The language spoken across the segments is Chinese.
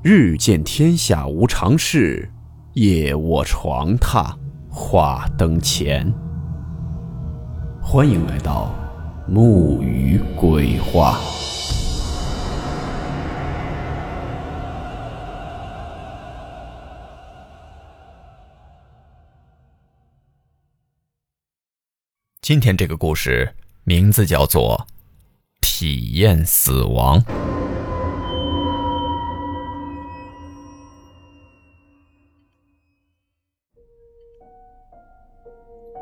日见天下无常事，夜卧床榻话灯前。欢迎来到木鱼鬼话。今天这个故事名字叫做《体验死亡》。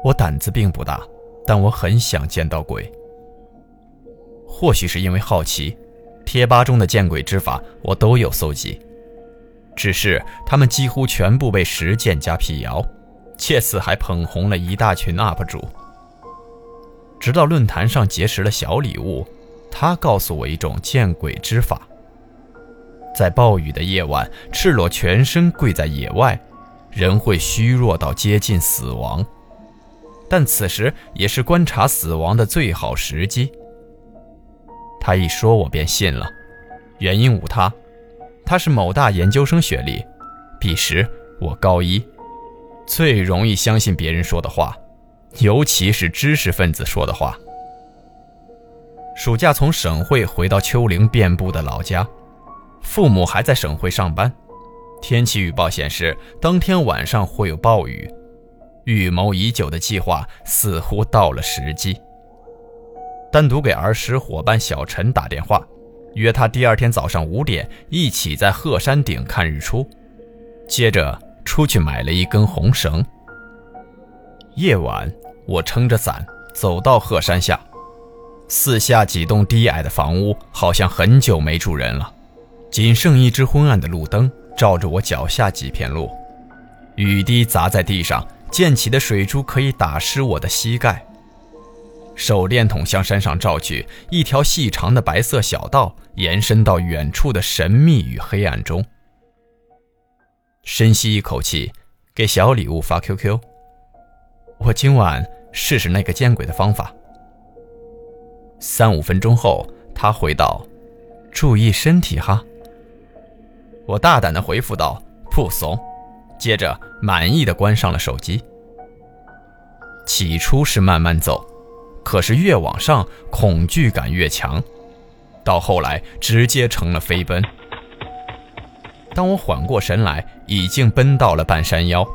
我胆子并不大，但我很想见到鬼。或许是因为好奇，贴吧中的见鬼之法我都有搜集，只是他们几乎全部被实践加辟谣，借此还捧红了一大群 UP 主。直到论坛上结识了小礼物，他告诉我一种见鬼之法：在暴雨的夜晚，赤裸全身跪在野外，人会虚弱到接近死亡。但此时也是观察死亡的最好时机。他一说，我便信了。原因无他，他是某大研究生学历，彼时我高一，最容易相信别人说的话，尤其是知识分子说的话。暑假从省会回到丘陵遍布的老家，父母还在省会上班。天气预报显示，当天晚上会有暴雨。预谋已久的计划似乎到了时机。单独给儿时伙伴小陈打电话，约他第二天早上五点一起在鹤山顶看日出。接着出去买了一根红绳。夜晚，我撑着伞走到鹤山下，四下几栋低矮的房屋好像很久没住人了，仅剩一只昏暗的路灯照着我脚下几片路，雨滴砸在地上。溅起的水珠可以打湿我的膝盖。手电筒向山上照去，一条细长的白色小道延伸到远处的神秘与黑暗中。深吸一口气，给小礼物发 QQ。我今晚试试那个见鬼的方法。三五分钟后，他回道：“注意身体哈。”我大胆地回复道：“不怂。”接着满意的关上了手机。起初是慢慢走，可是越往上恐惧感越强，到后来直接成了飞奔。当我缓过神来，已经奔到了半山腰，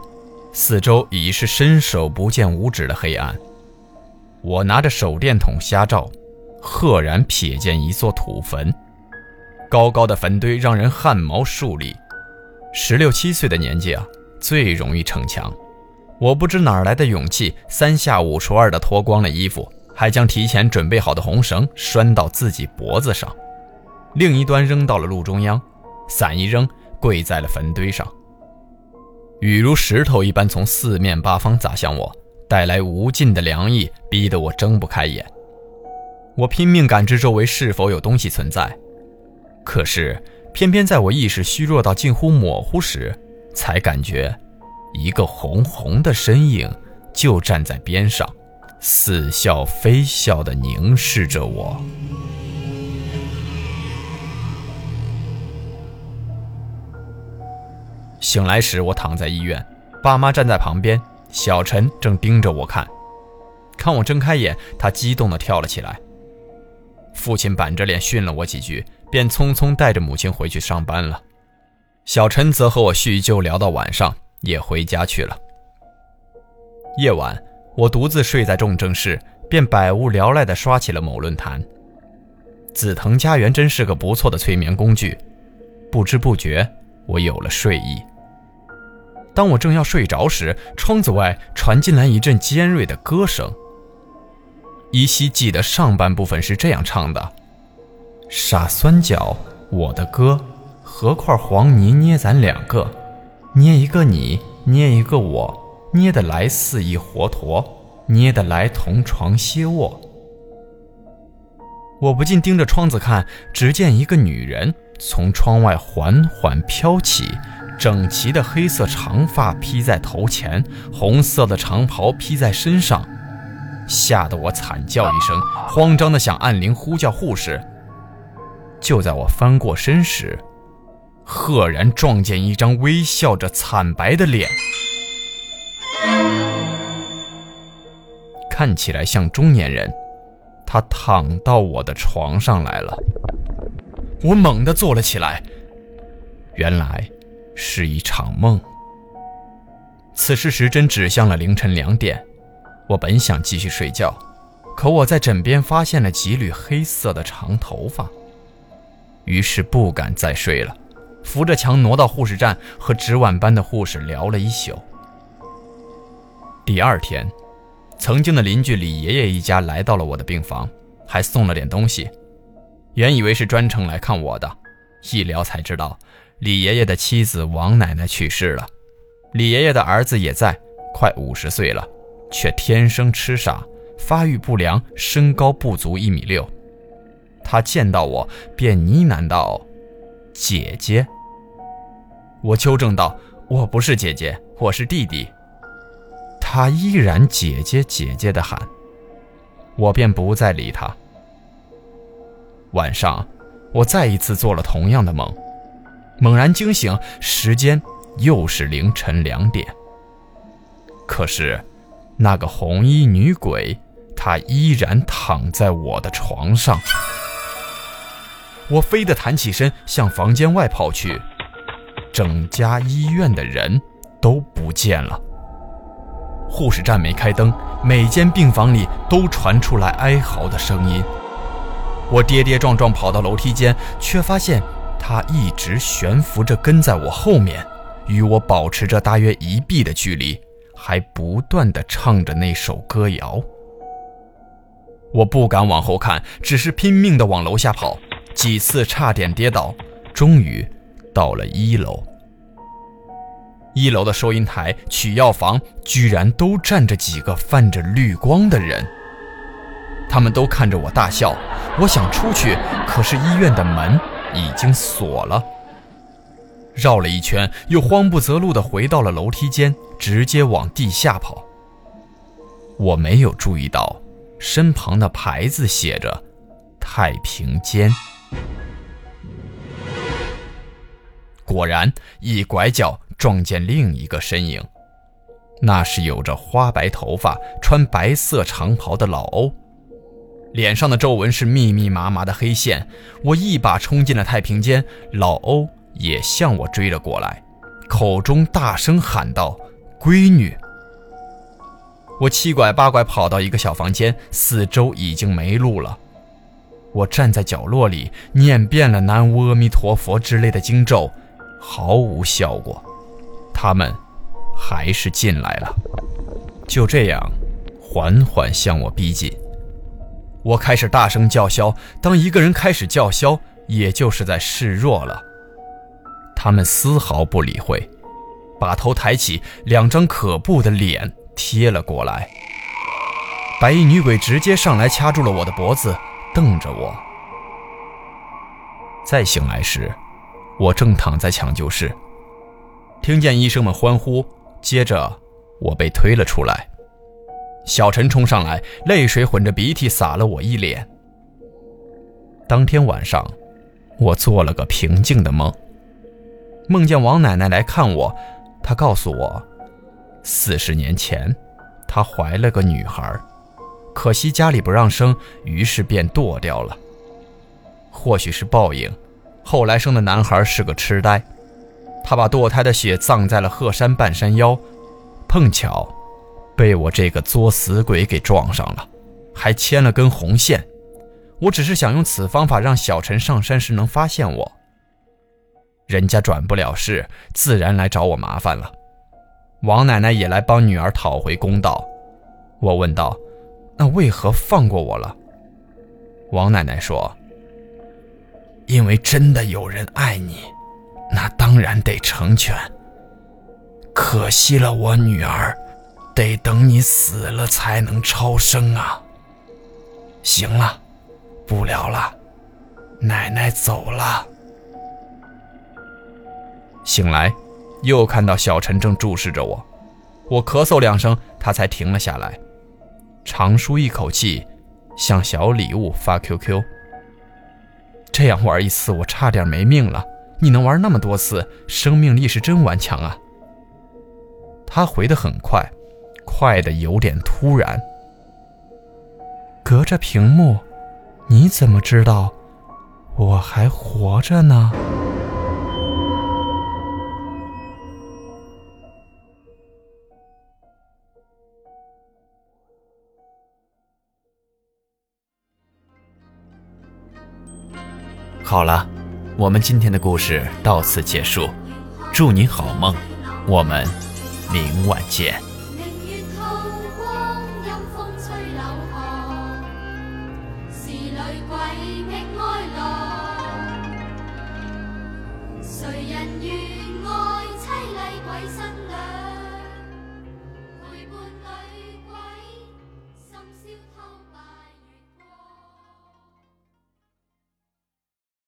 四周已是伸手不见五指的黑暗。我拿着手电筒瞎照，赫然瞥见一座土坟，高高的坟堆让人汗毛竖立。十六七岁的年纪啊，最容易逞强。我不知哪来的勇气，三下五除二的脱光了衣服，还将提前准备好的红绳拴到自己脖子上，另一端扔到了路中央，伞一扔，跪在了坟堆上。雨如石头一般从四面八方砸向我，带来无尽的凉意，逼得我睁不开眼。我拼命感知周围是否有东西存在，可是。偏偏在我意识虚弱到近乎模糊时，才感觉一个红红的身影就站在边上，似笑非笑地凝视着我。醒来时，我躺在医院，爸妈站在旁边，小陈正盯着我看。看我睁开眼，他激动地跳了起来。父亲板着脸训了我几句。便匆匆带着母亲回去上班了，小陈则和我叙旧聊到晚上，也回家去了。夜晚，我独自睡在重症室，便百无聊赖地刷起了某论坛。紫藤家园真是个不错的催眠工具，不知不觉我有了睡意。当我正要睡着时，窗子外传进来一阵尖锐的歌声。依稀记得上半部分是这样唱的。傻酸角，我的歌，和块黄泥捏咱两个，捏一个你，捏一个我，捏得来似一活驼，捏得来同床歇卧。我不禁盯着窗子看，只见一个女人从窗外缓缓飘起，整齐的黑色长发披在头前，红色的长袍披在身上，吓得我惨叫一声，慌张的想按铃呼叫护士。就在我翻过身时，赫然撞见一张微笑着惨白的脸，看起来像中年人。他躺到我的床上来了，我猛地坐了起来，原来是一场梦。此时时针指向了凌晨两点，我本想继续睡觉，可我在枕边发现了几缕黑色的长头发，于是不敢再睡了，扶着墙挪到护士站，和值晚班的护士聊了一宿。第二天。曾经的邻居李爷爷一家来到了我的病房，还送了点东西。原以为是专程来看我的，一聊才知道，李爷爷的妻子王奶奶去世了，李爷爷的儿子也在，快五十岁了，却天生痴傻，发育不良，身高不足一米六。他见到我便呢喃道：“姐姐。”我纠正道：“我不是姐姐，我是弟弟。”他依然姐姐姐姐的喊，我便不再理他。晚上，我再一次做了同样的梦，猛然惊醒，时间又是凌晨两点。可是，那个红衣女鬼，她依然躺在我的床上。我飞得弹起身，向房间外跑去，整家医院的人都不见了。护士站没开灯，每间病房里都传出来哀嚎的声音。我跌跌撞撞跑到楼梯间，却发现他一直悬浮着跟在我后面，与我保持着大约一臂的距离，还不断地唱着那首歌谣。我不敢往后看，只是拼命地往楼下跑，几次差点跌倒，终于到了一楼。一楼的收银台、取药房居然都站着几个泛着绿光的人，他们都看着我大笑。我想出去，可是医院的门已经锁了。绕了一圈，又慌不择路地回到了楼梯间，直接往地下跑。我没有注意到身旁的牌子写着“太平间”。果然，一拐角。撞见另一个身影，那是有着花白头发、穿白色长袍的老欧，脸上的皱纹是密密麻麻的黑线。我一把冲进了太平间，老欧也向我追了过来，口中大声喊道：“闺女！”我七拐八拐跑到一个小房间，四周已经没路了。我站在角落里，念遍了南无阿弥陀佛之类的经咒，毫无效果。他们还是进来了，就这样缓缓向我逼近。我开始大声叫嚣，当一个人开始叫嚣，也就是在示弱了。他们丝毫不理会，把头抬起，两张可怖的脸贴了过来。白衣女鬼直接上来掐住了我的脖子，瞪着我。再醒来时，我正躺在抢救室。听见医生们欢呼，接着我被推了出来。小陈冲上来，泪水混着鼻涕洒了我一脸。当天晚上，我做了个平静的梦，梦见王奶奶来看我，她告诉我，四十年前，她怀了个女孩，可惜家里不让生，于是便剁掉了。或许是报应，后来生的男孩是个痴呆。他把堕胎的血葬在了鹤山半山腰，碰巧被我这个作死鬼给撞上了，还牵了根红线。我只是想用此方法让小陈上山时能发现我。人家转不了世，自然来找我麻烦了。王奶奶也来帮女儿讨回公道。我问道：“那为何放过我了？”王奶奶说：“因为真的有人爱你。”那当然得成全。可惜了我女儿，得等你死了才能超生啊。行了，不聊了，奶奶走了。醒来，又看到小陈正注视着我，我咳嗽两声，他才停了下来，长舒一口气，向小礼物发 QQ。这样玩一次，我差点没命了。你能玩那么多次，生命力是真顽强啊。他回得很快，快的有点突然。隔着屏幕，你怎么知道我还活着呢？好了，我们今天的故事到此结束，祝你好梦，我们明晚见。谁人愿爱凄厉鬼身？